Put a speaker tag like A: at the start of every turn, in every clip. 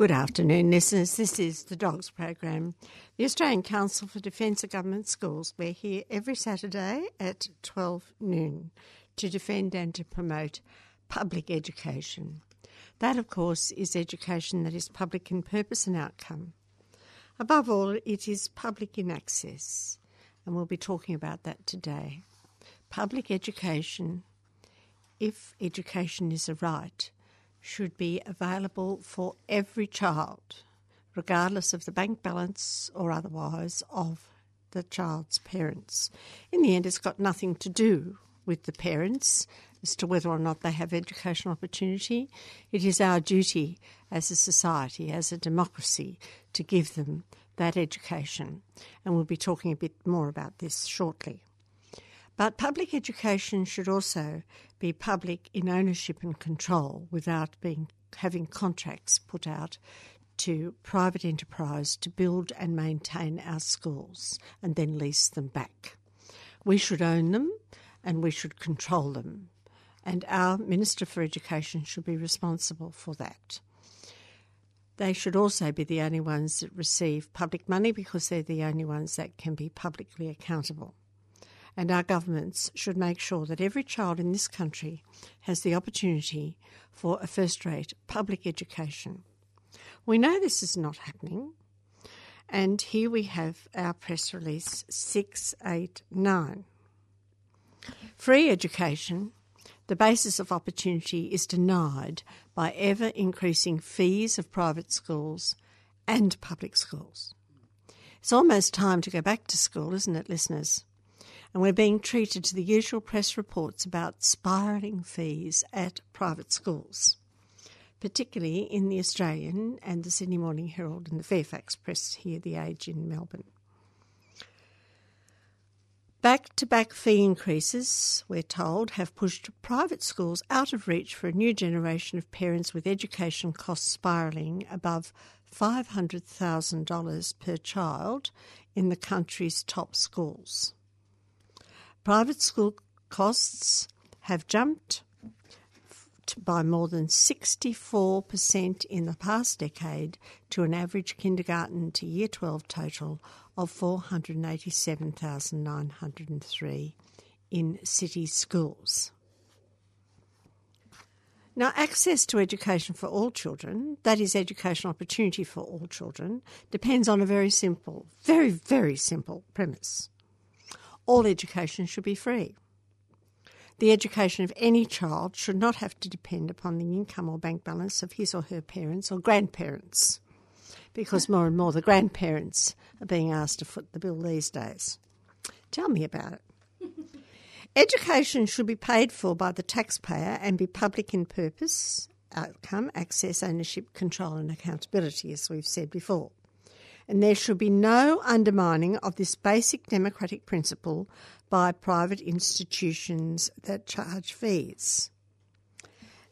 A: Good afternoon, listeners. This is the Dogs Program. The Australian Council for Defence of Government Schools. We're here every Saturday at 12 noon to defend and to promote public education. That, of course, is education that is public in purpose and outcome. Above all, it is public in access, and we'll be talking about that today. Public education, if education is a right, should be available for every child, regardless of the bank balance or otherwise of the child's parents. In the end, it's got nothing to do with the parents as to whether or not they have educational opportunity. It is our duty as a society, as a democracy, to give them that education. And we'll be talking a bit more about this shortly. But public education should also be public in ownership and control without being having contracts put out to private enterprise to build and maintain our schools and then lease them back. We should own them and we should control them. And our Minister for Education should be responsible for that. They should also be the only ones that receive public money because they're the only ones that can be publicly accountable and our governments should make sure that every child in this country has the opportunity for a first rate public education. We know this is not happening, and here we have our press release 689. Free education, the basis of opportunity, is denied by ever increasing fees of private schools and public schools. It's almost time to go back to school, isn't it, listeners? And we're being treated to the usual press reports about spiralling fees at private schools, particularly in the Australian and the Sydney Morning Herald and the Fairfax Press here, The Age in Melbourne. Back to back fee increases, we're told, have pushed private schools out of reach for a new generation of parents with education costs spiralling above $500,000 per child in the country's top schools. Private school costs have jumped by more than 64% in the past decade to an average kindergarten to year 12 total of 487,903 in city schools. Now, access to education for all children, that is, education opportunity for all children, depends on a very simple, very, very simple premise all education should be free. The education of any child should not have to depend upon the income or bank balance of his or her parents or grandparents, because more and more the grandparents are being asked to foot the bill these days. Tell me about it. Education should be paid for by the taxpayer and be public in purpose, outcome, access, ownership, control, and accountability, as we've said before and there should be no undermining of this basic democratic principle by private institutions that charge fees.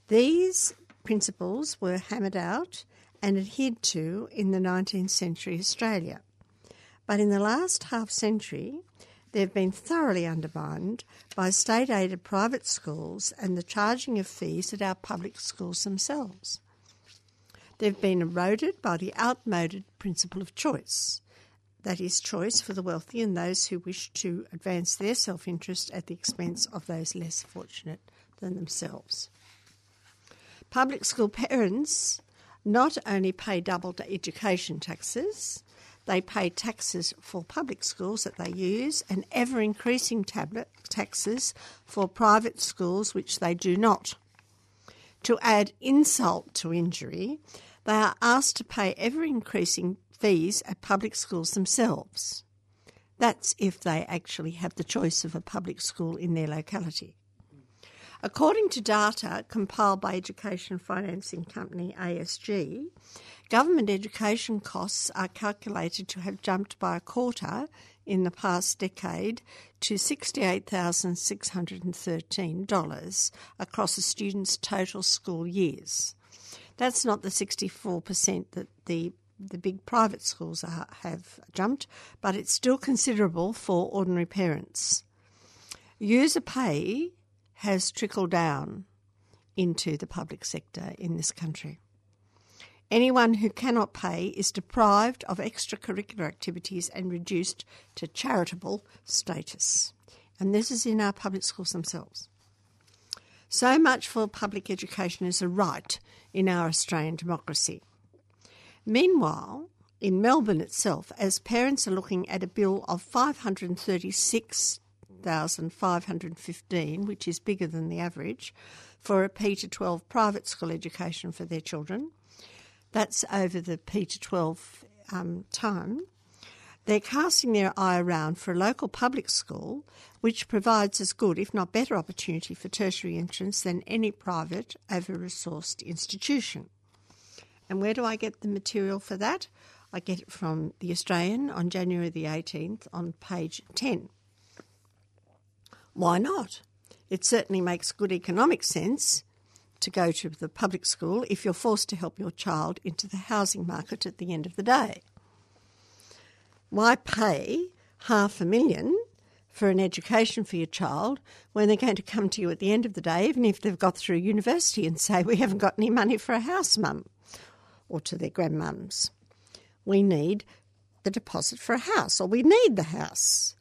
A: These principles were hammered out and adhered to in the 19th century Australia. But in the last half century, they've been thoroughly undermined by state aided private schools and the charging of fees at our public schools themselves. They've been eroded by the outmoded principle of choice. That is, choice for the wealthy and those who wish to advance their self interest at the expense of those less fortunate than themselves. Public school parents not only pay double education taxes, they pay taxes for public schools that they use and ever increasing tablet taxes for private schools which they do not. To add insult to injury, they are asked to pay ever increasing fees at public schools themselves. That's if they actually have the choice of a public school in their locality. According to data compiled by education financing company ASG, government education costs are calculated to have jumped by a quarter in the past decade to $68,613 across a student's total school years. That's not the 64% that the the big private schools are, have jumped, but it's still considerable for ordinary parents. User pay has trickled down into the public sector in this country. Anyone who cannot pay is deprived of extracurricular activities and reduced to charitable status. And this is in our public schools themselves. So much for public education as a right in our Australian democracy. Meanwhile, in Melbourne itself, as parents are looking at a bill of 536 6,515, which is bigger than the average, for a P to 12 private school education for their children. That's over the P to 12 um, time. They're casting their eye around for a local public school which provides as good, if not better, opportunity for tertiary entrance than any private over resourced institution. And where do I get the material for that? I get it from The Australian on January the 18th on page 10. Why not? It certainly makes good economic sense to go to the public school if you're forced to help your child into the housing market at the end of the day. Why pay half a million for an education for your child when they're going to come to you at the end of the day, even if they've got through university, and say, We haven't got any money for a house, mum, or to their grandmums? We need the deposit for a house, or we need the house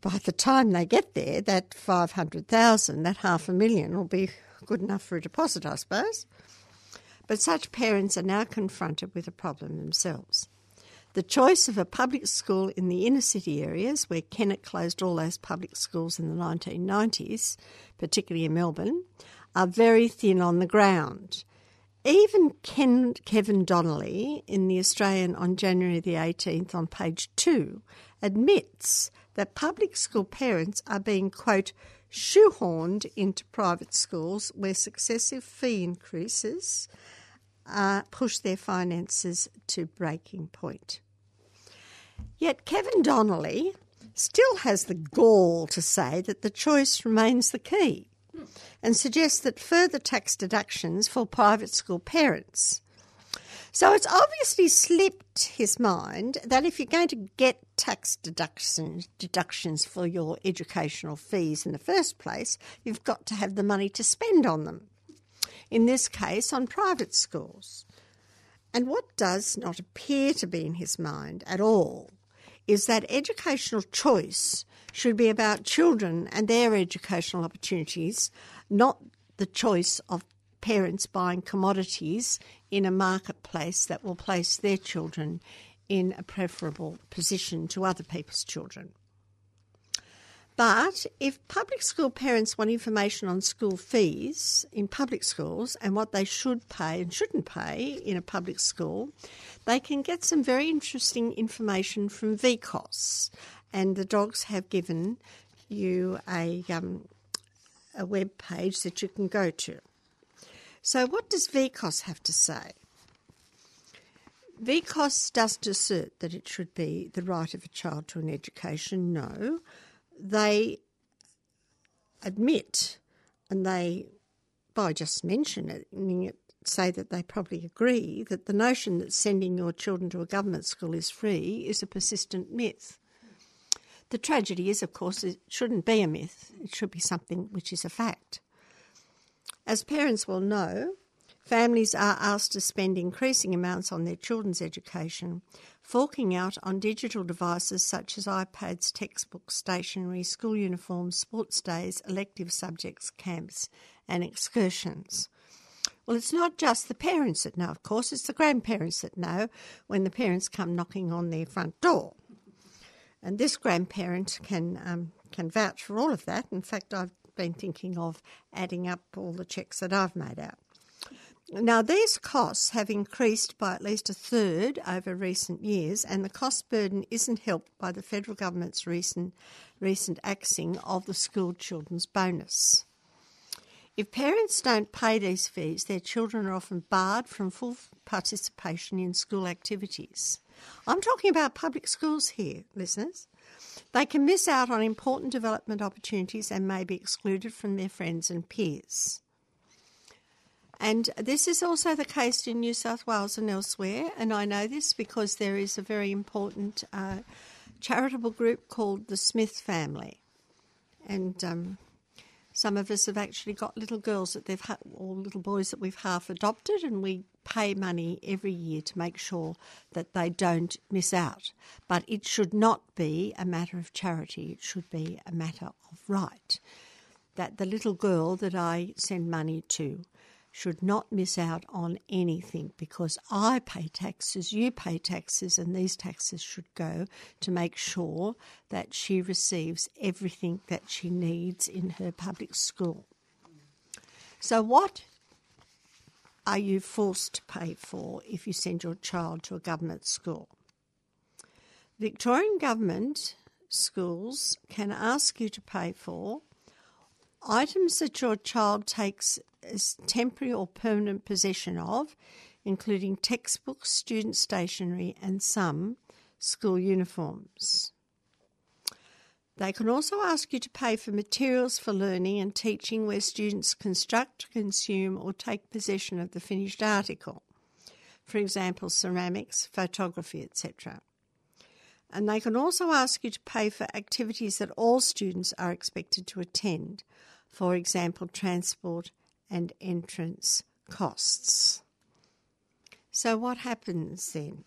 A: by the time they get there, that 500,000, that half a million, will be good enough for a deposit, I suppose. But such parents are now confronted with a problem themselves. The choice of a public school in the inner city areas, where Kennett closed all those public schools in the 1990s, particularly in Melbourne, are very thin on the ground. Even Ken, Kevin Donnelly in The Australian on January the 18th on page 2 admits that public school parents are being, quote, shoehorned into private schools where successive fee increases uh, push their finances to breaking point. Yet Kevin Donnelly still has the gall to say that the choice remains the key and suggests that further tax deductions for private school parents so it's obviously slipped his mind that if you're going to get tax deductions, deductions for your educational fees in the first place, you've got to have the money to spend on them. In this case, on private schools. And what does not appear to be in his mind at all is that educational choice should be about children and their educational opportunities, not the choice of parents buying commodities in a marketplace that will place their children in a preferable position to other people's children. But if public school parents want information on school fees in public schools and what they should pay and shouldn't pay in a public school, they can get some very interesting information from VCOSS. And the dogs have given you a, um, a web page that you can go to. So, what does VCOSS have to say? VCOSS doesn't assert that it should be the right of a child to an education. No, they admit, and they, by just mentioning it, say that they probably agree that the notion that sending your children to a government school is free is a persistent myth. The tragedy is, of course, it shouldn't be a myth. It should be something which is a fact. As parents will know, families are asked to spend increasing amounts on their children's education, forking out on digital devices such as iPads, textbooks, stationery, school uniforms, sports days, elective subjects, camps, and excursions. Well, it's not just the parents that know, of course, it's the grandparents that know when the parents come knocking on their front door. And this grandparent can um, can vouch for all of that. In fact, I've been thinking of adding up all the checks that I've made out. Now, these costs have increased by at least a third over recent years, and the cost burden isn't helped by the federal government's recent, recent axing of the school children's bonus. If parents don't pay these fees, their children are often barred from full participation in school activities. I'm talking about public schools here, listeners. They can miss out on important development opportunities and may be excluded from their friends and peers. And this is also the case in New South Wales and elsewhere. And I know this because there is a very important uh, charitable group called the Smith Family. And um, some of us have actually got little girls that they've ha- or little boys that we've half adopted, and we pay money every year to make sure that they don't miss out. But it should not be a matter of charity, it should be a matter of right. That the little girl that I send money to should not miss out on anything because I pay taxes, you pay taxes, and these taxes should go to make sure that she receives everything that she needs in her public school. So, what are you forced to pay for if you send your child to a government school? Victorian government schools can ask you to pay for items that your child takes as temporary or permanent possession of, including textbooks, student stationery, and some school uniforms. They can also ask you to pay for materials for learning and teaching where students construct, consume, or take possession of the finished article. For example, ceramics, photography, etc. And they can also ask you to pay for activities that all students are expected to attend, for example, transport and entrance costs. So, what happens then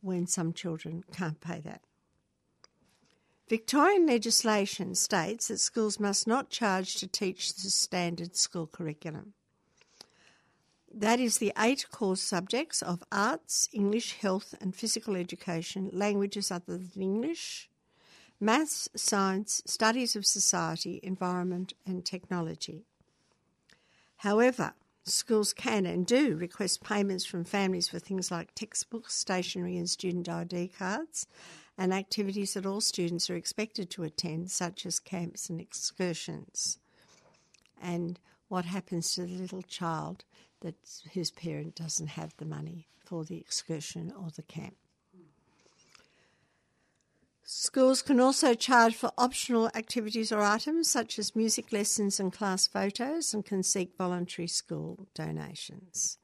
A: when some children can't pay that? Victorian legislation states that schools must not charge to teach the standard school curriculum. That is the eight core subjects of arts, English, health, and physical education, languages other than English, maths, science, studies of society, environment, and technology. However, schools can and do request payments from families for things like textbooks, stationery, and student ID cards, and activities that all students are expected to attend, such as camps and excursions. And what happens to the little child that whose parent doesn't have the money for the excursion or the camp? Schools can also charge for optional activities or items such as music lessons and class photos and can seek voluntary school donations.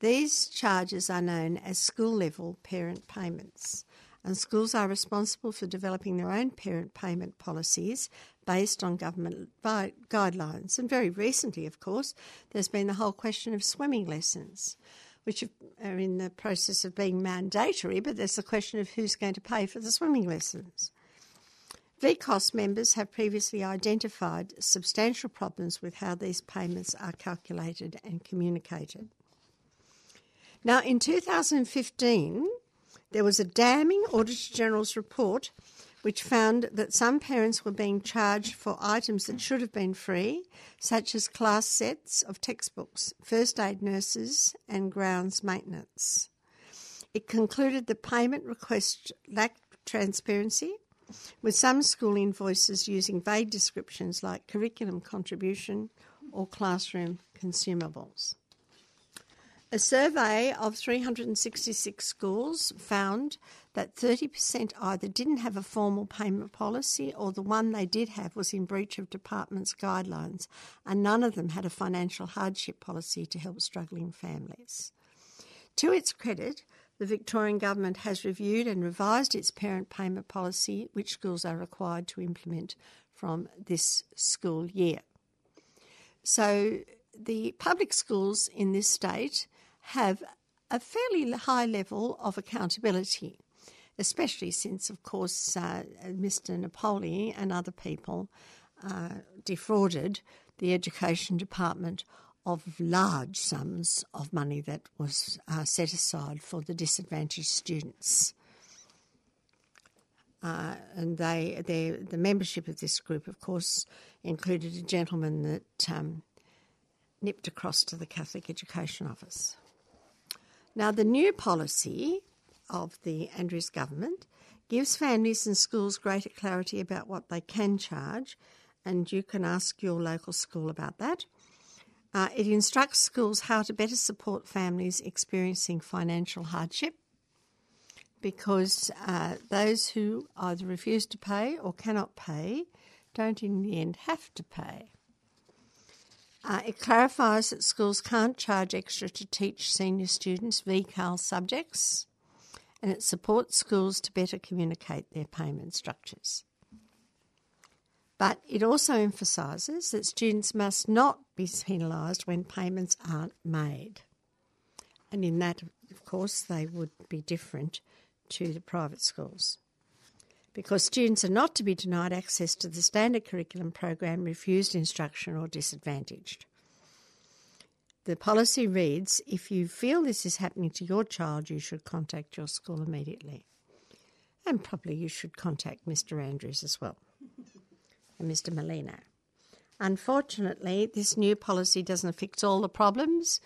A: These charges are known as school level parent payments and schools are responsible for developing their own parent payment policies based on government guidelines. And very recently, of course, there's been the whole question of swimming lessons, which are in the process of being mandatory, but there's the question of who's going to pay for the swimming lessons. VCOSS members have previously identified substantial problems with how these payments are calculated and communicated. Now, in 2015, there was a damning Auditor General's report which found that some parents were being charged for items that should have been free, such as class sets of textbooks, first aid nurses, and grounds maintenance. It concluded the payment request lacked transparency, with some school invoices using vague descriptions like curriculum contribution or classroom consumables. A survey of 366 schools found that 30% either didn't have a formal payment policy or the one they did have was in breach of department's guidelines, and none of them had a financial hardship policy to help struggling families. To its credit, the Victorian Government has reviewed and revised its parent payment policy, which schools are required to implement from this school year. So, the public schools in this state have a fairly high level of accountability, especially since, of course, uh, Mr. Napoli and other people uh, defrauded the Education Department of large sums of money that was uh, set aside for the disadvantaged students. Uh, and they, the membership of this group, of course, included a gentleman that um, nipped across to the Catholic Education Office. Now, the new policy of the Andrews government gives families and schools greater clarity about what they can charge, and you can ask your local school about that. Uh, it instructs schools how to better support families experiencing financial hardship because uh, those who either refuse to pay or cannot pay don't in the end have to pay. Uh, it clarifies that schools can't charge extra to teach senior students VCAL subjects and it supports schools to better communicate their payment structures. But it also emphasises that students must not be penalised when payments aren't made. And in that, of course, they would be different to the private schools. Because students are not to be denied access to the standard curriculum program, refused instruction, or disadvantaged. The policy reads if you feel this is happening to your child, you should contact your school immediately. And probably you should contact Mr. Andrews as well and Mr. Merlino. Unfortunately, this new policy doesn't fix all the problems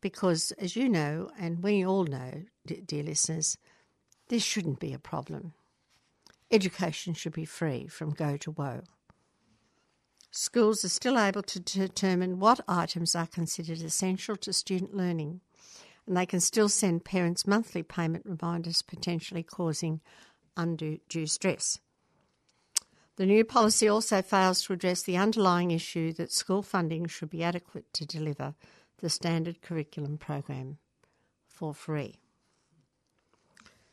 A: because, as you know, and we all know, dear listeners, this shouldn't be a problem. Education should be free from go to whoa. Schools are still able to determine what items are considered essential to student learning, and they can still send parents monthly payment reminders, potentially causing undue stress. The new policy also fails to address the underlying issue that school funding should be adequate to deliver the standard curriculum program for free.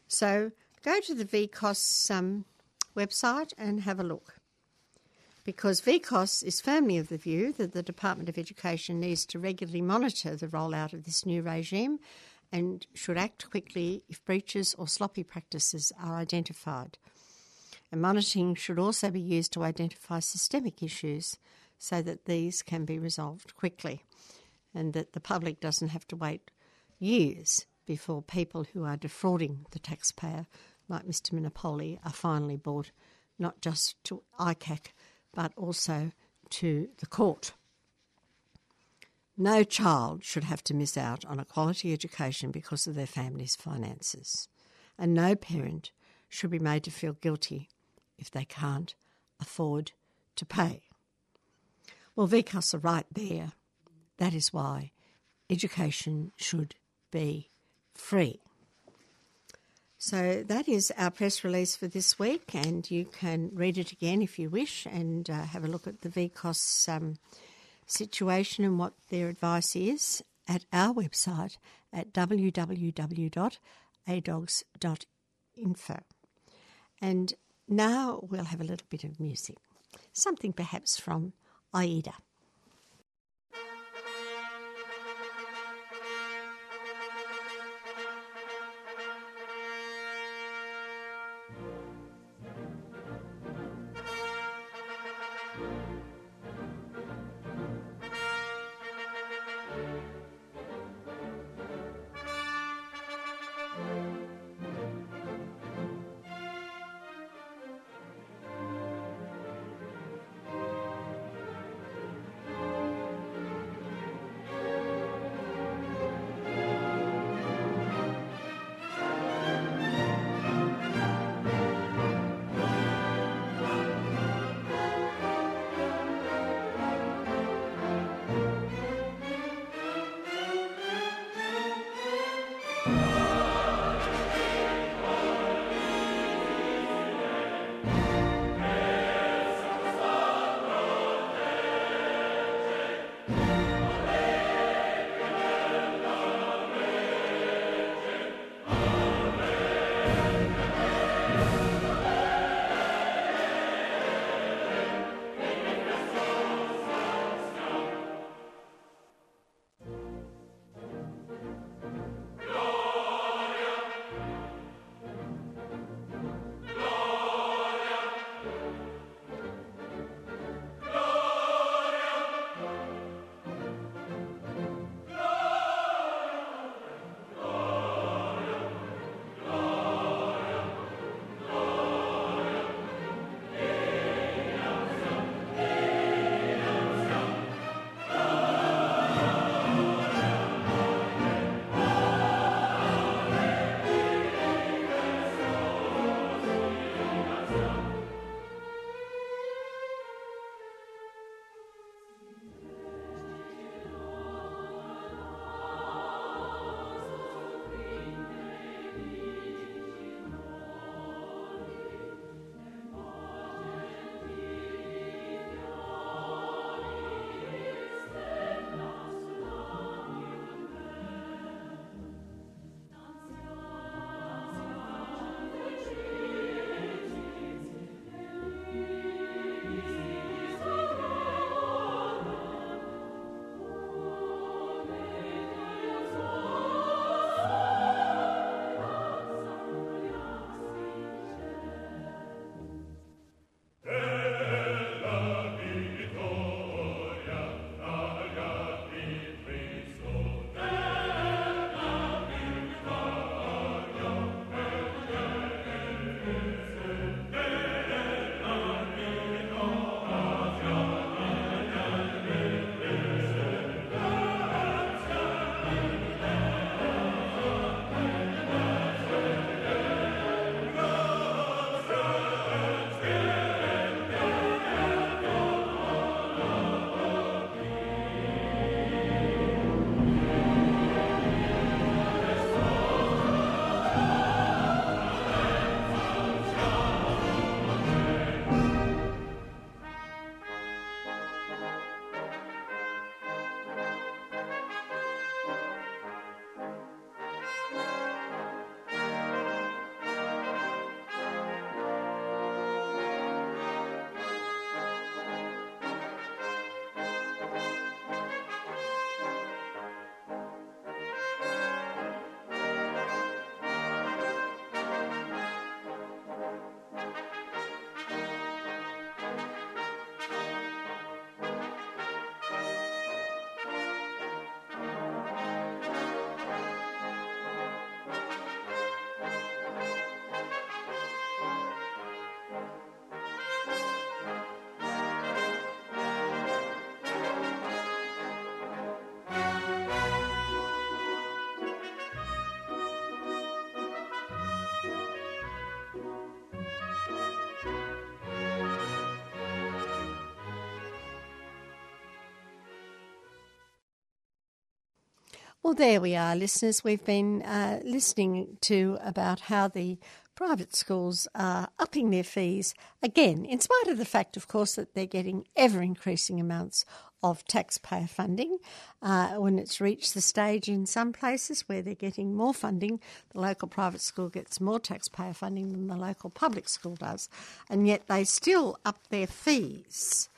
A: So go to the VCOSS um, website and have a look. Because VCOSS is firmly of the view that the Department of Education needs to regularly monitor the rollout of this new regime and should act quickly if breaches or sloppy practices are identified. And monitoring should also be used to identify systemic issues so that these can be resolved quickly and that the public doesn't have to wait years before people who are defrauding the taxpayer, like Mr. Monopoli, are finally brought not just to ICAC but also to the court. No child should have to miss out on a quality education because of their family's finances, and no parent should be made to feel guilty if they can't afford to pay. Well, VCOSS are right there. That is why education should be free. So that is our press release for this week, and you can read it again if you wish and uh, have a look at the VCOSS um, situation and what their advice is at our website at www.adogs.info. And now we'll have a little bit of music, something perhaps from Aida. Well, there we are, listeners. We've been uh, listening to about how the private schools are upping their fees again, in spite of the fact, of course, that they're getting ever increasing amounts of taxpayer funding. Uh, when it's reached the stage in some places where they're getting more funding, the local private school gets more taxpayer funding than the local public school does, and yet they still up their fees.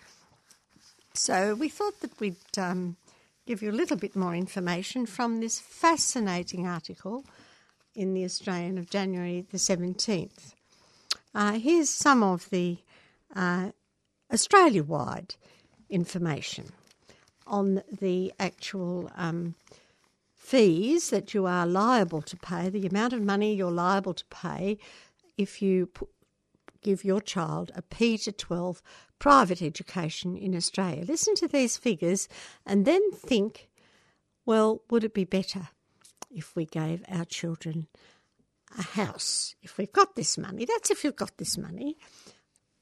A: So we thought that we'd um, give you a little bit more information from this fascinating article in the Australian of January the 17th. Uh, here's some of the uh, Australia wide information on the actual um, fees that you are liable to pay, the amount of money you're liable to pay if you give your child a P to 12 private education in Australia. Listen to these figures and then think, well, would it be better if we gave our children a house? If we've got this money, that's if you've got this money.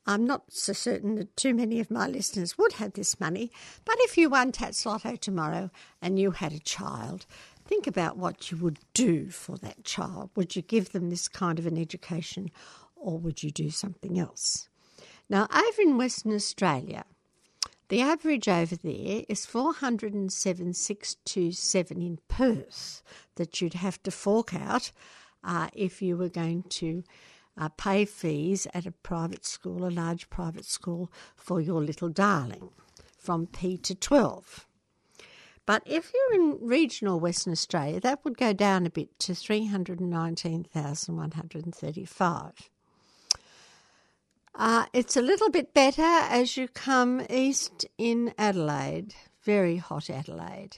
A: I'm not so certain that too many of my listeners would have this money, but if you won TattsLotto tomorrow and you had a child, think about what you would do for that child. Would you give them this kind of an education or would you do something else? Now, over in Western Australia, the average over there is 407,627 in Perth that you'd have to fork out uh, if you were going to uh, pay fees at a private school, a large private school, for your little darling from P to 12. But if you're in regional Western Australia, that would go down a bit to 319,135. Uh, it's a little bit better as you come east in Adelaide, very hot Adelaide.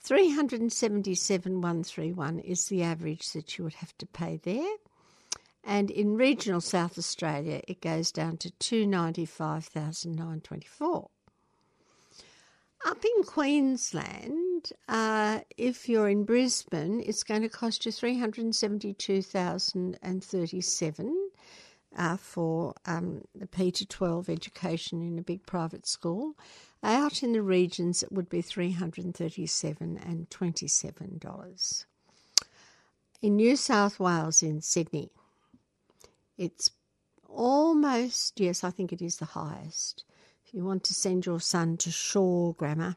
A: 377,131 is the average that you would have to pay there. And in regional South Australia, it goes down to 295,924. Up in Queensland, uh, if you're in Brisbane, it's going to cost you 372,037 uh, for um, the P to 12 education in a big private school. Out in the regions, it would be 337 and $27. In New South Wales, in Sydney, it's almost, yes, I think it is the highest. If you want to send your son to Shore Grammar,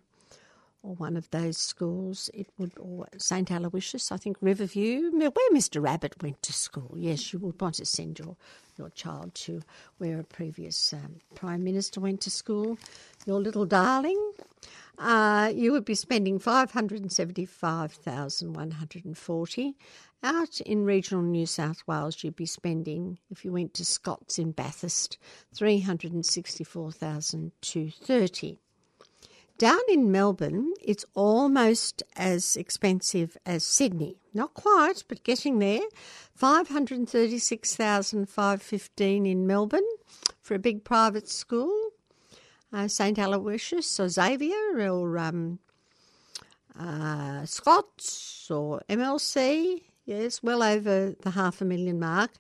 A: or one of those schools. It would, or St Aloysius, I think Riverview, where Mr. Abbott went to school. Yes, you would want to send your, your child to where a previous um, Prime Minister went to school. Your little darling, uh, you would be spending 575,140. Out in regional New South Wales, you'd be spending, if you went to Scots in Bathurst, 364,230. Down in Melbourne, it's almost as expensive as Sydney. Not quite, but getting there. 536,515 in Melbourne for a big private school. Uh, St Aloysius or Xavier or um, uh, Scots or MLC. Yes, well over the half a million mark.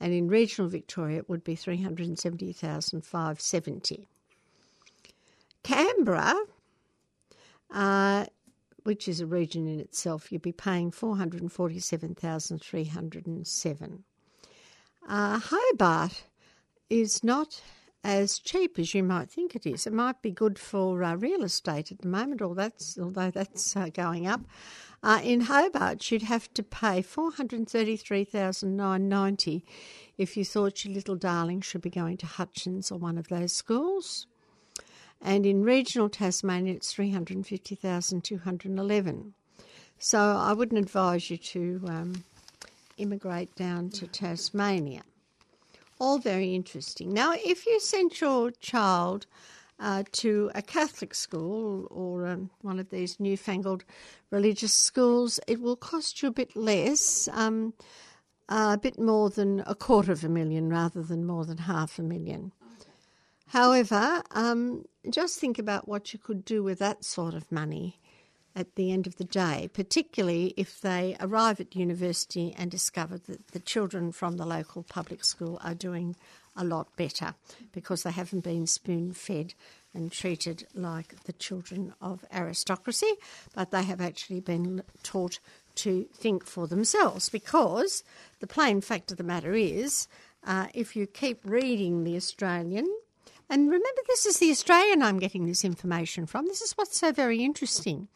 A: And in regional Victoria, it would be 370,570. Canberra, uh, which is a region in itself, you'd be paying 447,307. Uh, Hobart is not as cheap as you might think it is. It might be good for uh, real estate at the moment, or that's, although that's uh, going up. Uh, in Hobart, you'd have to pay four hundred thirty-three thousand nine ninety if you thought your little darling should be going to Hutchins or one of those schools and in regional Tasmania it's 350,211. So I wouldn't advise you to um, immigrate down to Tasmania. All very interesting. Now, if you sent your child uh, to a Catholic school or um, one of these newfangled religious schools, it will cost you a bit less, um, uh, a bit more than a quarter of a million rather than more than half a million. However, um, just think about what you could do with that sort of money at the end of the day, particularly if they arrive at university and discover that the children from the local public school are doing a lot better because they haven't been spoon fed and treated like the children of aristocracy, but they have actually been taught to think for themselves because the plain fact of the matter is uh, if you keep reading The Australian, and remember, this is The Australian I'm getting this information from, this is what's so very interesting.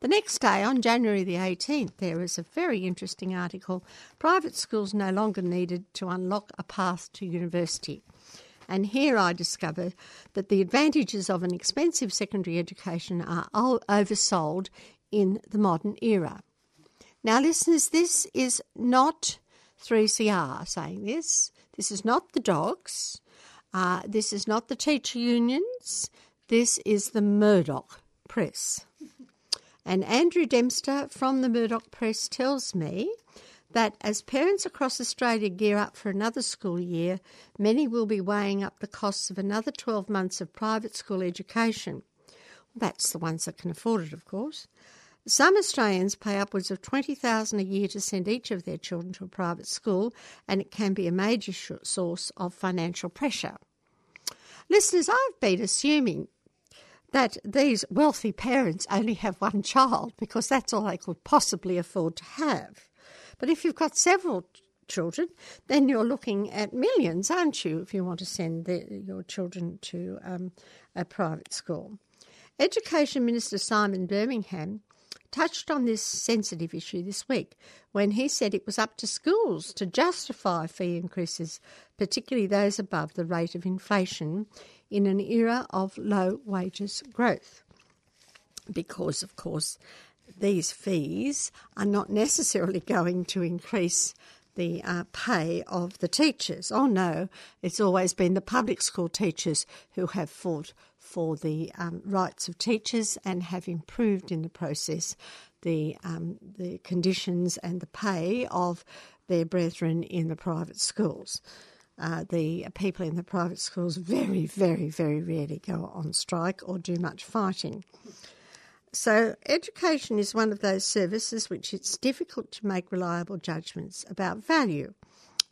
A: The next day, on January the 18th, there is a very interesting article Private schools no longer needed to unlock a path to university. And here I discover that the advantages of an expensive secondary education are oversold in the modern era. Now, listeners, this is not 3CR saying this. This is not the dogs. Uh, this is not the teacher unions. This is the Murdoch press. And Andrew Dempster from the Murdoch Press tells me that as parents across Australia gear up for another school year, many will be weighing up the costs of another 12 months of private school education. That's the ones that can afford it, of course. Some Australians pay upwards of 20000 a year to send each of their children to a private school, and it can be a major source of financial pressure. Listeners, I've been assuming that these wealthy parents only have one child because that's all they could possibly afford to have. But if you've got several children, then you're looking at millions, aren't you, if you want to send the, your children to um, a private school? Education Minister Simon Birmingham touched on this sensitive issue this week when he said it was up to schools to justify fee increases, particularly those above the rate of inflation, in an era of low wages growth. Because, of course, these fees are not necessarily going to increase the uh, pay of the teachers. Oh no, it's always been the public school teachers who have fought for the um, rights of teachers and have improved in the process the um, the conditions and the pay of their brethren in the private schools uh, the people in the private schools very, very, very rarely go on strike or do much fighting. So, education is one of those services which it's difficult to make reliable judgments about value,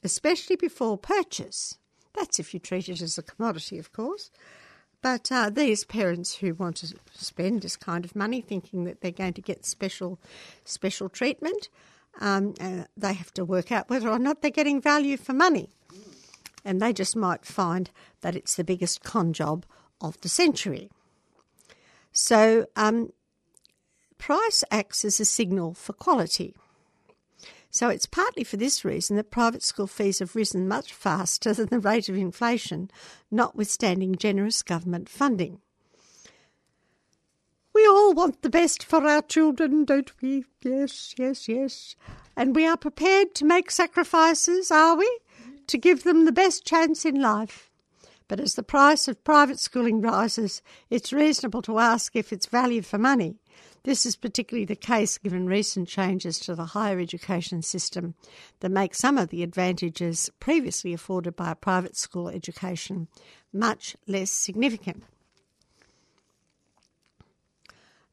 A: especially before purchase. That's if you treat it as a commodity, of course. But uh, these parents who want to spend this kind of money, thinking that they're going to get special, special treatment, um, uh, they have to work out whether or not they're getting value for money and they just might find that it's the biggest con job of the century. So, um, price acts as a signal for quality. So, it's partly for this reason that private school fees have risen much faster than the rate of inflation, notwithstanding generous government funding. We all want the best for our children, don't we? Yes, yes, yes. And we are prepared to make sacrifices, are we? to give them the best chance in life. But as the price of private schooling rises, it's reasonable to ask if it's value for money. This is particularly the case given recent changes to the higher education system that make some of the advantages previously afforded by a private school education much less significant.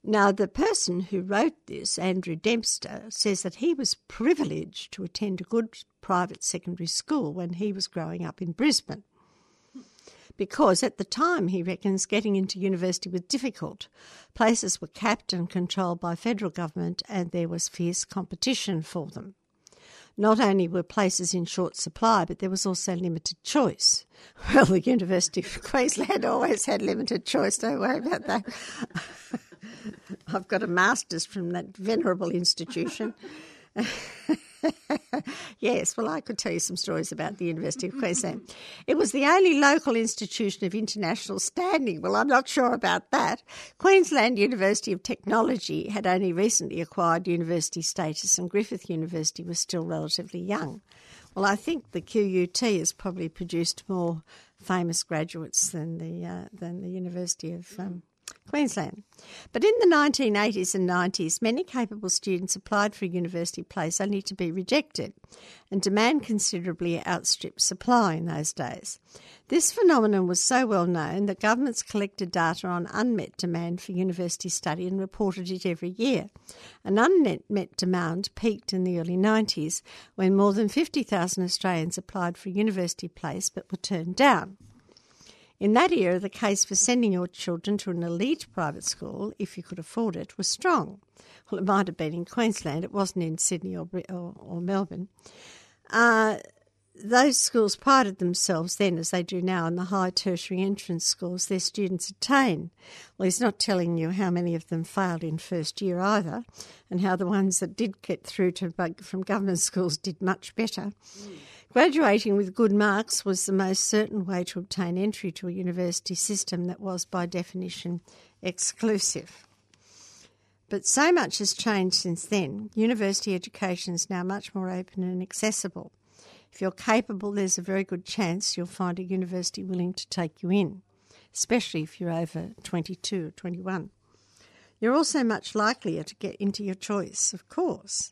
A: Now, the person who wrote this, Andrew Dempster, says that he was privileged to attend a good private secondary school when he was growing up in Brisbane. Because at the time, he reckons, getting into university was difficult. Places were capped and controlled by federal government, and there was fierce competition for them. Not only were places in short supply, but there was also limited choice. Well, the University of Queensland always had limited choice, don't worry about that. I've got a master's from that venerable institution. yes, well, I could tell you some stories about the University of Queensland. It was the only local institution of international standing. Well, I'm not sure about that. Queensland University of Technology had only recently acquired university status, and Griffith University was still relatively young. Well, I think the QUT has probably produced more famous graduates than the uh, than the University of um, Queensland. But in the 1980s and 90s, many capable students applied for a university place only to be rejected, and demand considerably outstripped supply in those days. This phenomenon was so well known that governments collected data on unmet demand for university study and reported it every year. An unmet demand peaked in the early 90s when more than 50,000 Australians applied for a university place but were turned down. In that era, the case for sending your children to an elite private school, if you could afford it, was strong. Well, it might have been in Queensland, it wasn't in Sydney or, or, or Melbourne. Uh, those schools prided themselves then, as they do now, on the high tertiary entrance scores their students attain. Well, he's not telling you how many of them failed in first year either, and how the ones that did get through to from government schools did much better. Mm. Graduating with good marks was the most certain way to obtain entry to a university system that was, by definition, exclusive. But so much has changed since then. University education is now much more open and accessible. If you're capable, there's a very good chance you'll find a university willing to take you in, especially if you're over 22 or 21. You're also much likelier to get into your choice, of course.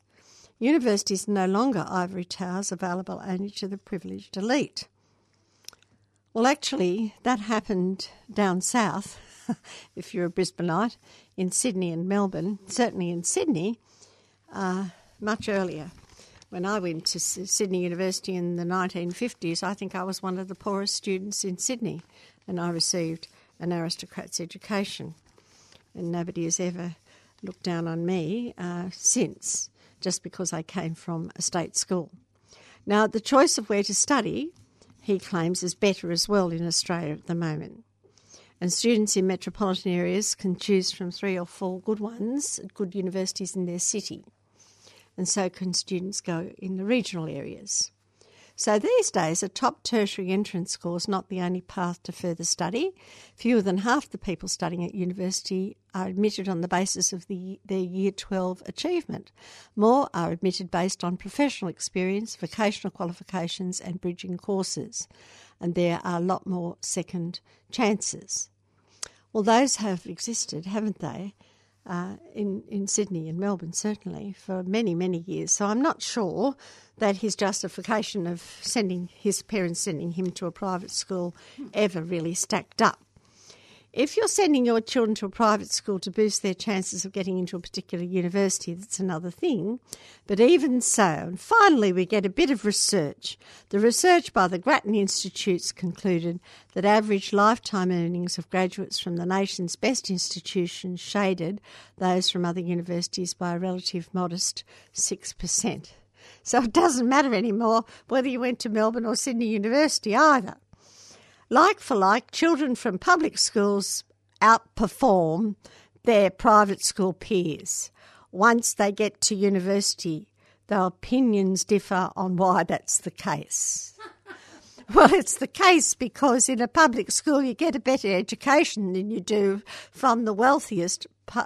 A: Universities no longer ivory towers available only to the privileged elite. Well, actually, that happened down south, if you're a Brisbaneite, in Sydney and Melbourne, certainly in Sydney, uh, much earlier. When I went to Sydney University in the 1950s, I think I was one of the poorest students in Sydney, and I received an aristocrat's education. And nobody has ever looked down on me uh, since, just because I came from a state school. Now, the choice of where to study, he claims, is better as well in Australia at the moment. And students in metropolitan areas can choose from three or four good ones at good universities in their city and so can students go in the regional areas. So these days, a top tertiary entrance score is not the only path to further study. Fewer than half the people studying at university are admitted on the basis of the, their Year 12 achievement. More are admitted based on professional experience, vocational qualifications, and bridging courses. And there are a lot more second chances. Well, those have existed, haven't they? Uh, in, in Sydney and Melbourne, certainly, for many, many years. So I'm not sure that his justification of sending his parents sending him to a private school ever really stacked up. If you're sending your children to a private school to boost their chances of getting into a particular university, that's another thing. But even so, and finally we get a bit of research. The research by the Grattan Institutes concluded that average lifetime earnings of graduates from the nation's best institutions shaded those from other universities by a relative modest 6%. So it doesn't matter anymore whether you went to Melbourne or Sydney University either. Like for like, children from public schools outperform their private school peers. Once they get to university, their opinions differ on why that's the case. Well, it's the case because in a public school you get a better education than you do from the wealthiest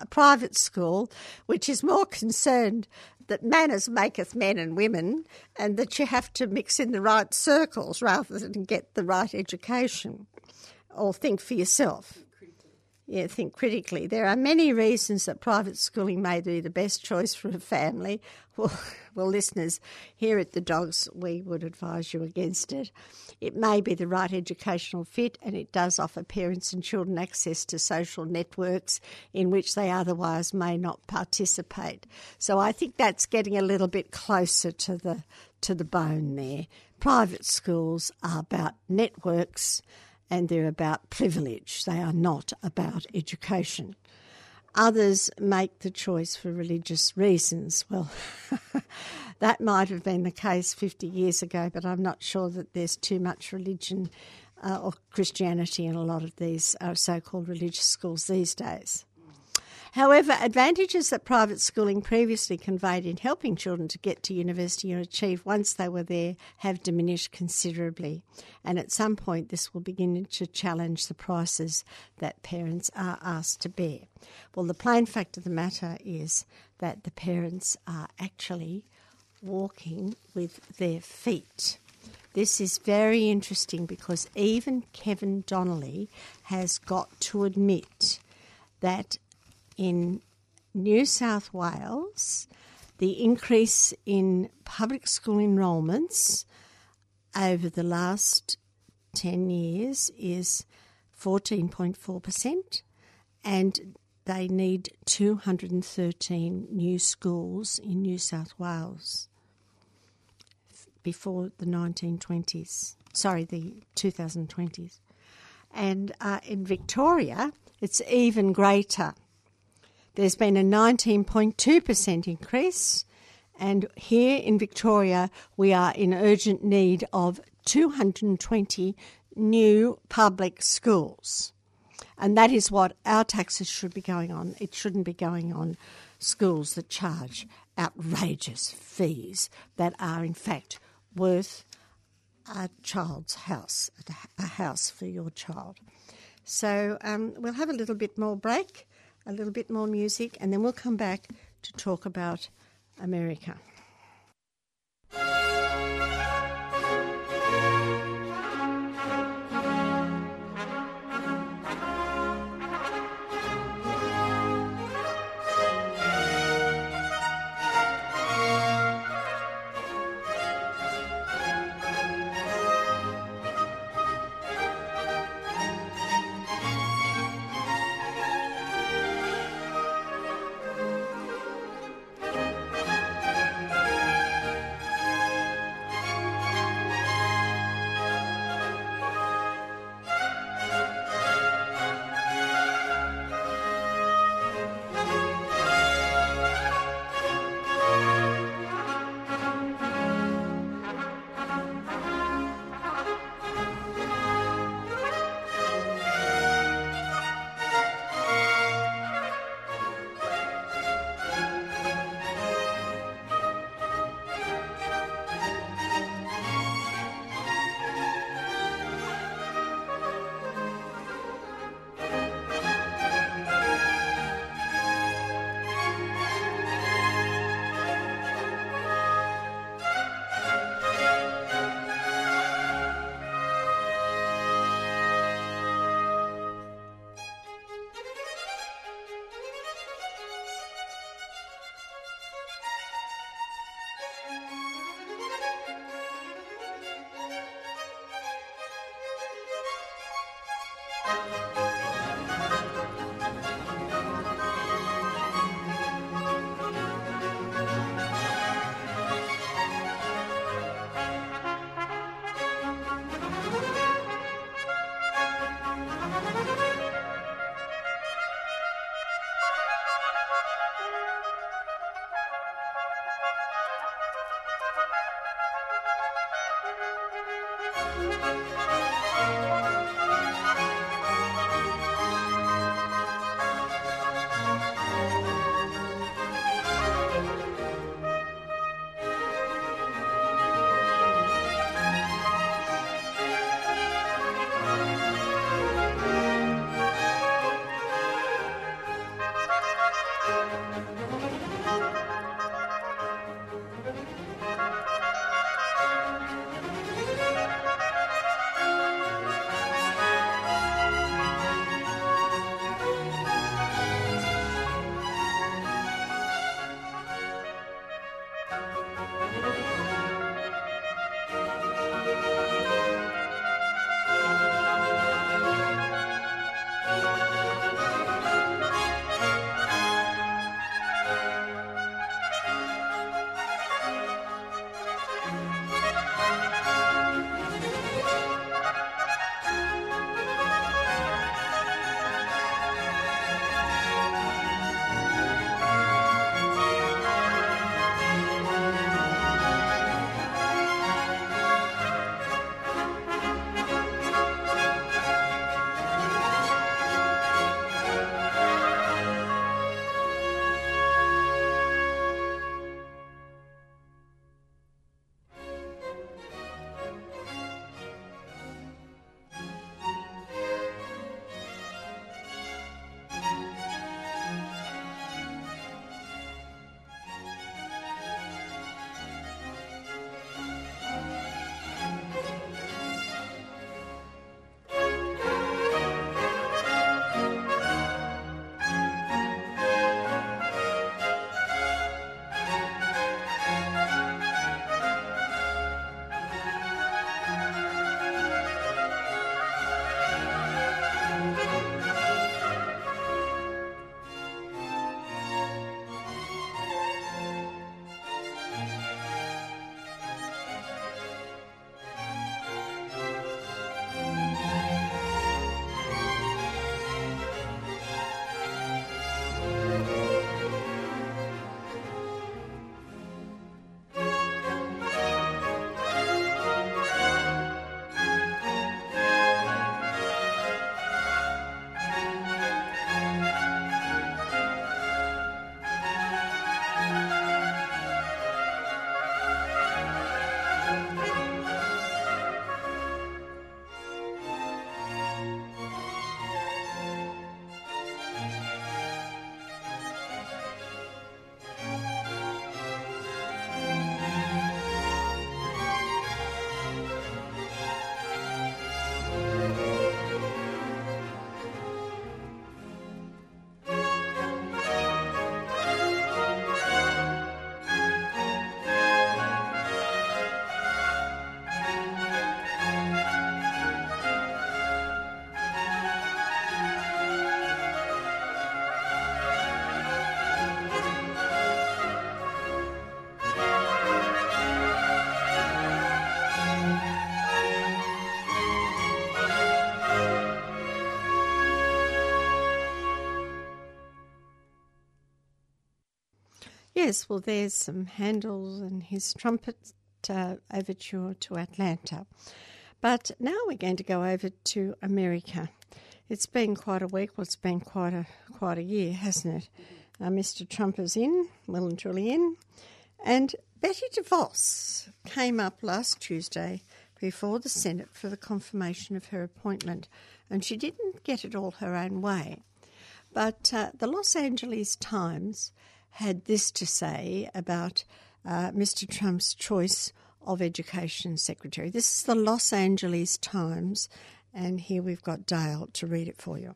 A: private school, which is more concerned that manners maketh men and women, and that you have to mix in the right circles rather than get the right education or think for yourself. Think critically. There are many reasons that private schooling may be the best choice for a family. Well, well, listeners, here at the Dogs, we would advise you against it. It may be the right educational fit, and it does offer parents and children access to social networks in which they otherwise may not participate. So I think that's getting a little bit closer to the to the bone there. Private schools are about networks and they're about privilege. They are not about education. Others make the choice for religious reasons. Well, that might have been the case 50 years ago, but I'm not sure that there's too much religion uh, or Christianity in a lot of these uh, so called religious schools these days. However, advantages that private schooling previously conveyed in helping children to get to university and achieve once they were there have diminished considerably. And at some point, this will begin to challenge the prices that parents are asked to bear. Well, the plain fact of the matter is that the parents are actually walking with their feet. This is very interesting because even Kevin Donnelly has got to admit that in New South Wales, the increase in public school enrolments over the last 10 years is 14.4%, and they need 213 new schools in New South Wales before the 1920s, sorry, the 2020s. And uh, in Victoria, it's even greater. There's been a 19.2% increase, and here in Victoria, we are in urgent need of 220 new public schools. And that is what our taxes should be going on. It shouldn't be going on schools that charge outrageous fees that are, in fact, worth a child's house, a house for your child. So um, we'll have a little bit more break, a little bit more music, and then we'll come back to talk about America. Yes, well, there's some Handel and his trumpet uh, overture to Atalanta. But now we're going to go over to America. It's been quite a week. Well, it's been quite a quite a year, hasn't it? Uh, Mr. Trump is in, well and truly in, and Betty DeVos came up last Tuesday before the Senate for the confirmation of her appointment, and she didn't get it all her own way. But uh, the Los Angeles Times had this to say about uh, Mr. Trump's choice of Education Secretary. This is the Los Angeles Times, and here we've got Dale to read it for you.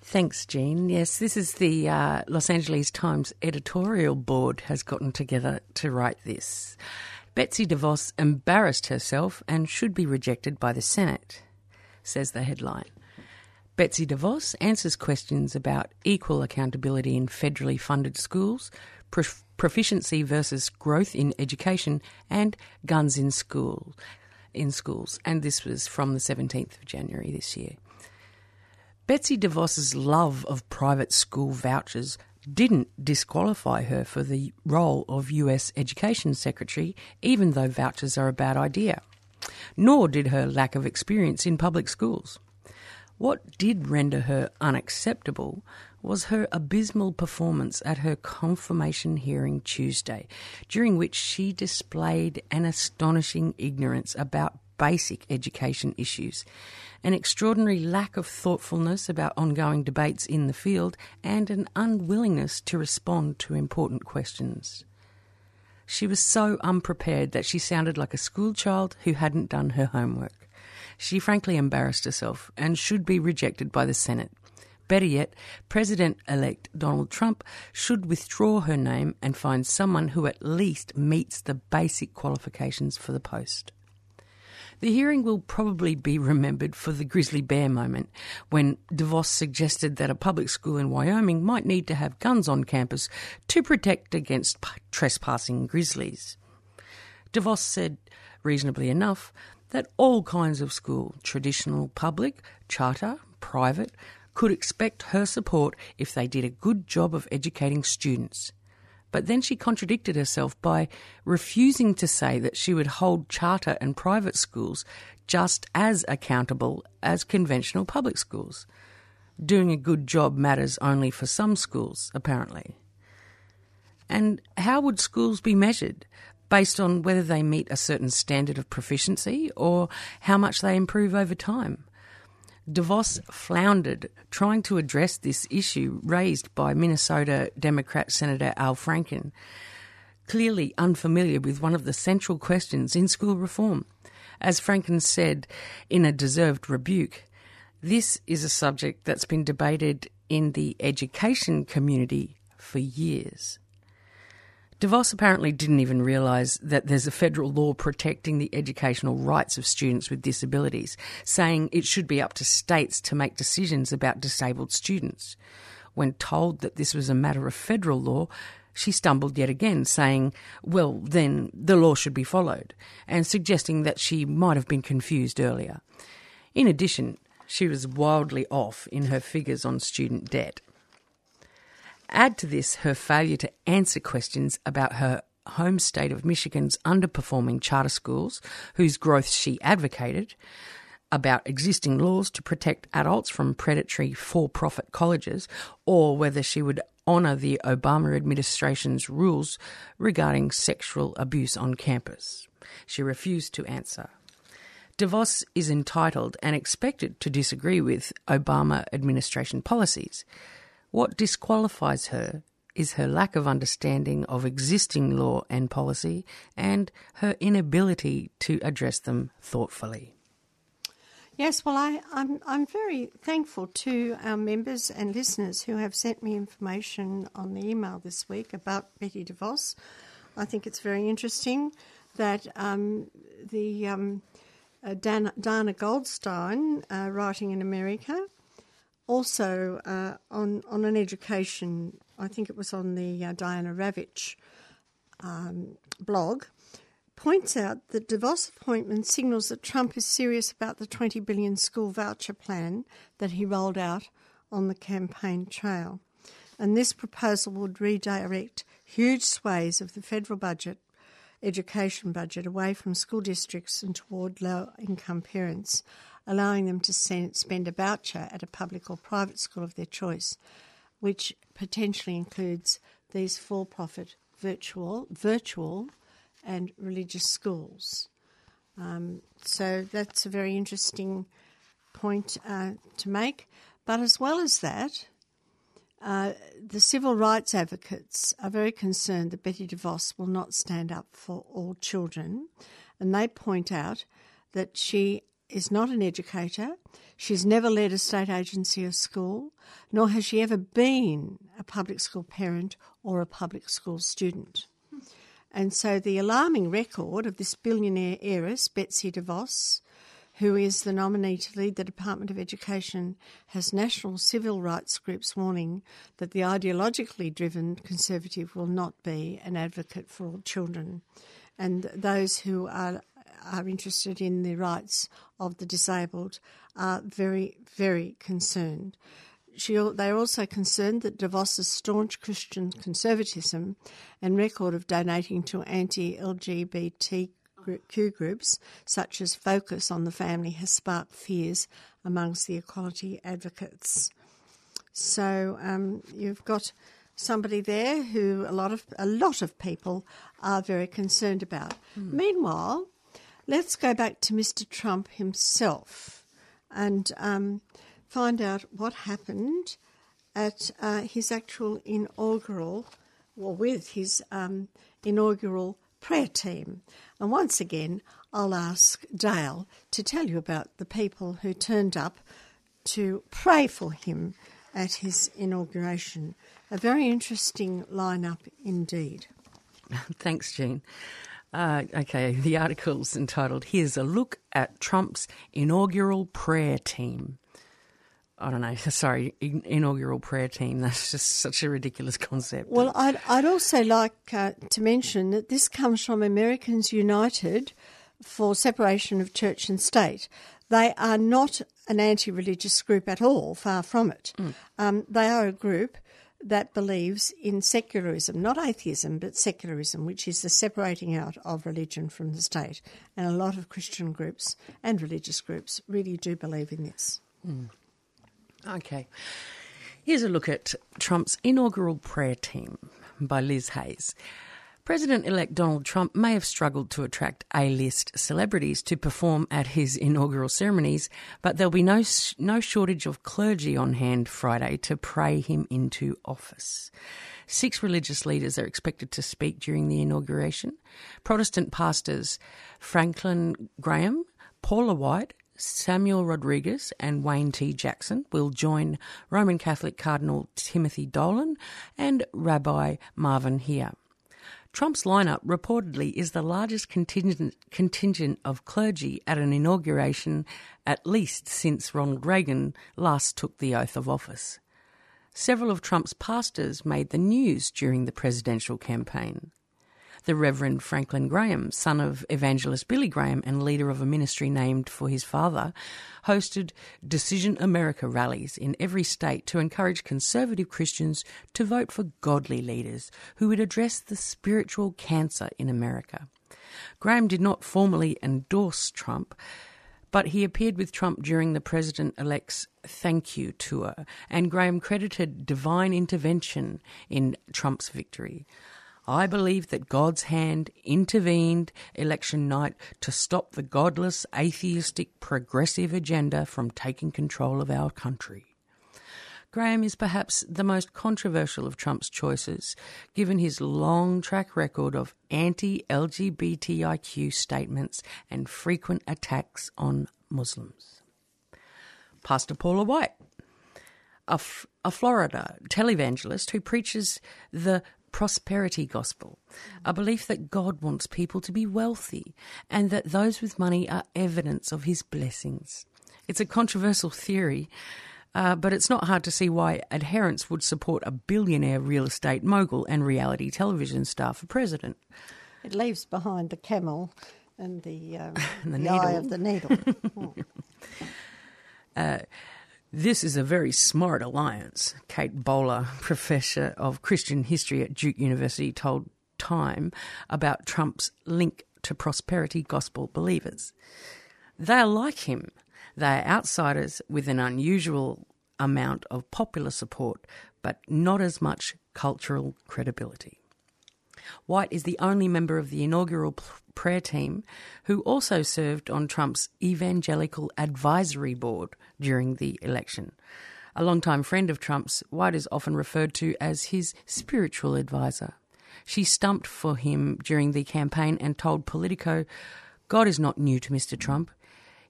B: Thanks, Jean. Yes, this is the uh, Los Angeles Times editorial board has gotten together to write this. Betsy DeVos embarrassed herself and should be rejected by the Senate, says the headline. Betsy DeVos answers questions about equal accountability in federally funded schools, prof- proficiency versus growth in education, and guns in school in schools. And this was from the 17th of January this year. Betsy DeVos's love of private school vouchers didn't disqualify her for the role of US Education Secretary, even though vouchers are a bad idea. Nor did her lack of experience in public schools. What did render her unacceptable was her abysmal performance at her confirmation hearing Tuesday, during which she displayed an astonishing ignorance about basic education issues, an extraordinary lack of thoughtfulness about ongoing debates in the field, and an unwillingness to respond to important questions. She was so unprepared that she sounded like a schoolchild who hadn't done her homework. She frankly embarrassed herself and should be rejected by the Senate. Better yet, President elect Donald Trump should withdraw her name and find someone who at least meets the basic qualifications for the post. The hearing will probably be remembered for the grizzly bear moment when DeVos suggested that a public school in Wyoming might need to have guns on campus to protect against trespassing grizzlies. DeVos said, reasonably enough, that all kinds of school, traditional, public, charter, private, could expect her support if they did a good job of educating students. But then she contradicted herself by refusing to say that she would hold charter and private schools just as accountable as conventional public schools. Doing a good job matters only for some schools, apparently. And how would schools be measured? Based on whether they meet a certain standard of proficiency or how much they improve over time? DeVos floundered trying to address this issue raised by Minnesota Democrat Senator Al Franken, clearly unfamiliar with one of the central questions in school reform. As Franken said in a deserved rebuke, this is a subject that's been debated in the education community for years. DeVos apparently didn't even realise that there's a federal law protecting the educational rights of students with disabilities, saying it should be up to states to make decisions about disabled students. When told that this was a matter of federal law, she stumbled yet again, saying, well, then the law should be followed, and suggesting that she might have been confused earlier. In addition, she was wildly off in her figures on student debt. Add to this her failure to answer questions about her home state of Michigan's underperforming charter schools, whose growth she advocated, about existing laws to protect adults from predatory for profit colleges, or whether she would honour the Obama administration's rules regarding sexual abuse on campus. She refused to answer. DeVos is entitled and expected to disagree with Obama administration policies. What disqualifies her is her lack of understanding of existing law and policy and her inability to address them thoughtfully.
A: Yes, well, I, I'm, I'm very thankful to our members and listeners who have sent me information on the email this week about Betty DeVos. I think it's very interesting that um, the um, uh, Dana, Dana Goldstein, uh, writing in America, also uh, on on an education. I think it was on the uh, Diana Ravitch um, blog. Points out that DeVos appointment signals that Trump is serious about the 20 billion school voucher plan that he rolled out on the campaign trail. And this proposal would redirect huge swathes of the federal budget, education budget, away from school districts and toward low income parents, allowing them to spend a voucher at a public or private school of their choice, which potentially includes these for profit virtual, virtual and religious schools. Um, so that's a very interesting point uh, to make. But as well as that, uh, the civil rights advocates are very concerned that Betty DeVos will not stand up for all children, and they point out that she is not an educator. She's never led a state agency or school, nor has she ever been a public school parent or a public school student. And so the alarming record of this billionaire heiress, Betsy DeVos, who is the nominee to lead the Department of Education, has national civil rights groups warning that the ideologically driven Conservative will not be an advocate for all children. And those who are, are interested in the rights of the disabled are very, very concerned. She, they are also concerned that DeVos's staunch Christian conservatism and record of donating to anti LGBT Q groups, such as Focus on the Family, has sparked fears amongst the equality advocates. So um, you've got somebody there who a lot of a lot of people are very concerned about. Mm. Meanwhile, let's go back to Mr. Trump himself and um, find out what happened at uh, his actual inaugural, or with his um, inaugural prayer team. And once again, I'll ask Dale to tell you about the people who turned up to pray for him at his inauguration. A very interesting lineup indeed.
B: Thanks, Jean. Uh, okay, the article's entitled Here's a Look at Trump's Inaugural Prayer Team. I don't know, sorry, inaugural prayer team. That's just such a ridiculous concept.
A: Well, I'd, I'd also like uh, to mention that this comes from Americans United for Separation of Church and State. They are not an anti religious group at all, far from it. Mm. Um, they are a group that believes in secularism, not atheism, but secularism, which is the separating out of religion from the state. And a lot of Christian groups and religious groups really do believe in this.
B: Mm. Okay. Here's a look at Trump's inaugural prayer team by Liz Hayes. President elect Donald Trump may have struggled to attract A list celebrities to perform at his inaugural ceremonies, but there'll be no, no shortage of clergy on hand Friday to pray him into office. Six religious leaders are expected to speak during the inauguration. Protestant pastors Franklin Graham, Paula White, Samuel Rodriguez and Wayne T. Jackson will join Roman Catholic Cardinal Timothy Dolan and Rabbi Marvin Hier. Trump's lineup reportedly is the largest contingent, contingent of clergy at an inauguration at least since Ronald Reagan last took the oath of office. Several of Trump's pastors made the news during the presidential campaign the Reverend Franklin Graham, son of evangelist Billy Graham and leader of a ministry named for his father, hosted Decision America rallies in every state to encourage conservative Christians to vote for godly leaders who would address the spiritual cancer in America. Graham did not formally endorse Trump, but he appeared with Trump during the president elect's thank you tour, and Graham credited divine intervention in Trump's victory. I believe that God's hand intervened election night to stop the godless, atheistic, progressive agenda from taking control of our country. Graham is perhaps the most controversial of Trump's choices, given his long track record of anti LGBTIQ statements and frequent attacks on Muslims. Pastor Paula White, a, F- a Florida televangelist who preaches the prosperity gospel, a belief that God wants people to be wealthy and that those with money are evidence of his blessings. It's a controversial theory, uh, but it's not hard to see why adherents would support a billionaire real estate mogul and reality television star for president.
A: It leaves behind the camel and the, um, and the, the eye of the needle.
B: uh, This is a very smart alliance, Kate Bowler, professor of Christian history at Duke University, told Time about Trump's link to prosperity gospel believers. They are like him. They are outsiders with an unusual amount of popular support, but not as much cultural credibility. White is the only member of the inaugural prayer team who also served on Trump's Evangelical Advisory Board during the election. A longtime friend of Trump's, White is often referred to as his spiritual advisor. She stumped for him during the campaign and told Politico, God is not new to Mr. Trump.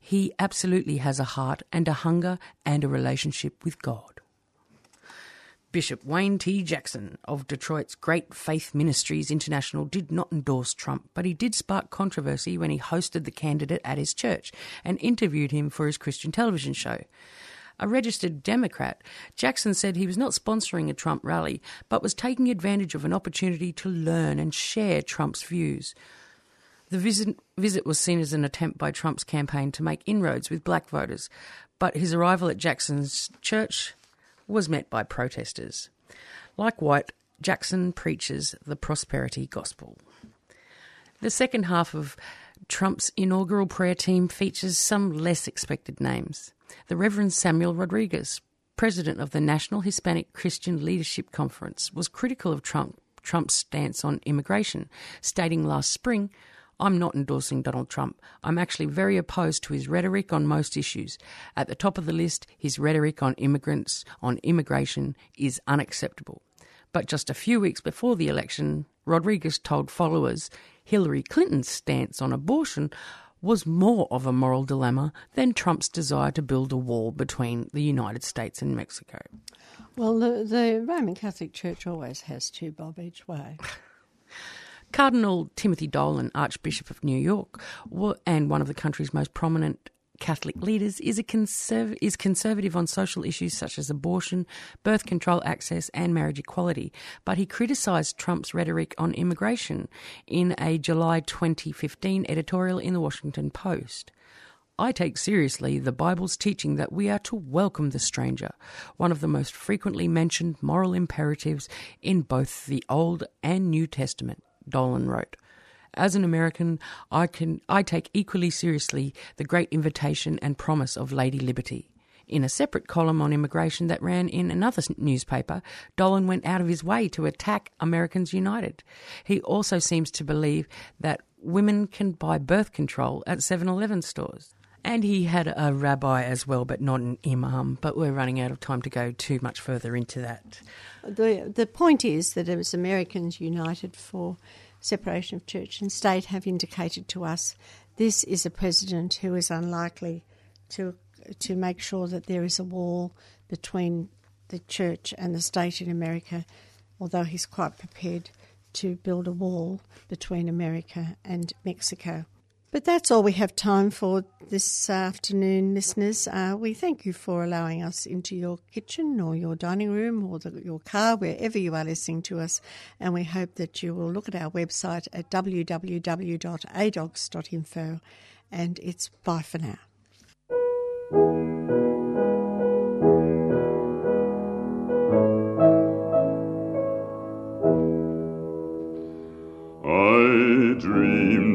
B: He absolutely has a heart and a hunger and a relationship with God. Bishop Wayne T. Jackson of Detroit's Great Faith Ministries International did not endorse Trump, but he did spark controversy when he hosted the candidate at his church and interviewed him for his Christian television show. A registered Democrat, Jackson said he was not sponsoring a Trump rally, but was taking advantage of an opportunity to learn and share Trump's views. The visit, visit was seen as an attempt by Trump's campaign to make inroads with black voters, but his arrival at Jackson's church was met by protesters. Like White, Jackson preaches the prosperity gospel. The second half of Trump's inaugural prayer team features some less expected names. The Reverend Samuel Rodriguez, president of the National Hispanic Christian Leadership Conference, was critical of Trump, Trump's stance on immigration, stating last spring I'm not endorsing Donald Trump. I'm actually very opposed to his rhetoric on most issues. At the top of the list, his rhetoric on immigrants, on immigration, is unacceptable. But just a few weeks before the election, Rodriguez told followers Hillary Clinton's stance on abortion was more of a moral dilemma than Trump's desire to build a wall between the United States and Mexico.
A: Well, the, the Roman Catholic Church always has two bob each way.
B: Cardinal Timothy Dolan, Archbishop of New York, and one of the country's most prominent Catholic leaders, is a conserv- is conservative on social issues such as abortion, birth control access, and marriage equality. But he criticised Trump's rhetoric on immigration in a July 2015 editorial in the Washington Post. I take seriously the Bible's teaching that we are to welcome the stranger, one of the most frequently mentioned moral imperatives in both the Old and New Testament. Dolan wrote. As an American, I can I take equally seriously the great invitation and promise of Lady Liberty. In a separate column on immigration that ran in another newspaper, Dolan went out of his way to attack Americans United. He also seems to believe that women can buy birth control at 7-Eleven stores. And he had a rabbi as well, but not an imam. But we're running out of time to go too much further into that.
A: The, the point is that as Americans United for separation of church and state have indicated to us this is a president who is unlikely to to make sure that there is a wall between the church and the state in America, although he's quite prepared to build a wall between America and Mexico. But that's all we have time for this afternoon, listeners. Uh, we thank you for allowing us into your kitchen or your dining room or the, your car, wherever you are listening to us. And we hope that you will look at our website at www.adogs.info. And it's bye for now.
C: I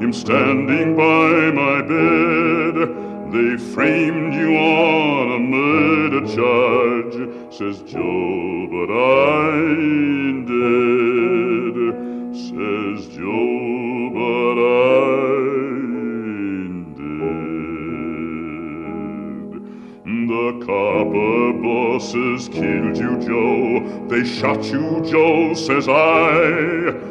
C: him standing by my bed. They framed you on a murder charge, says Joe, but I ain't dead. Says Joe, but I ain't dead. The copper bosses killed you, Joe. They shot you, Joe, says I.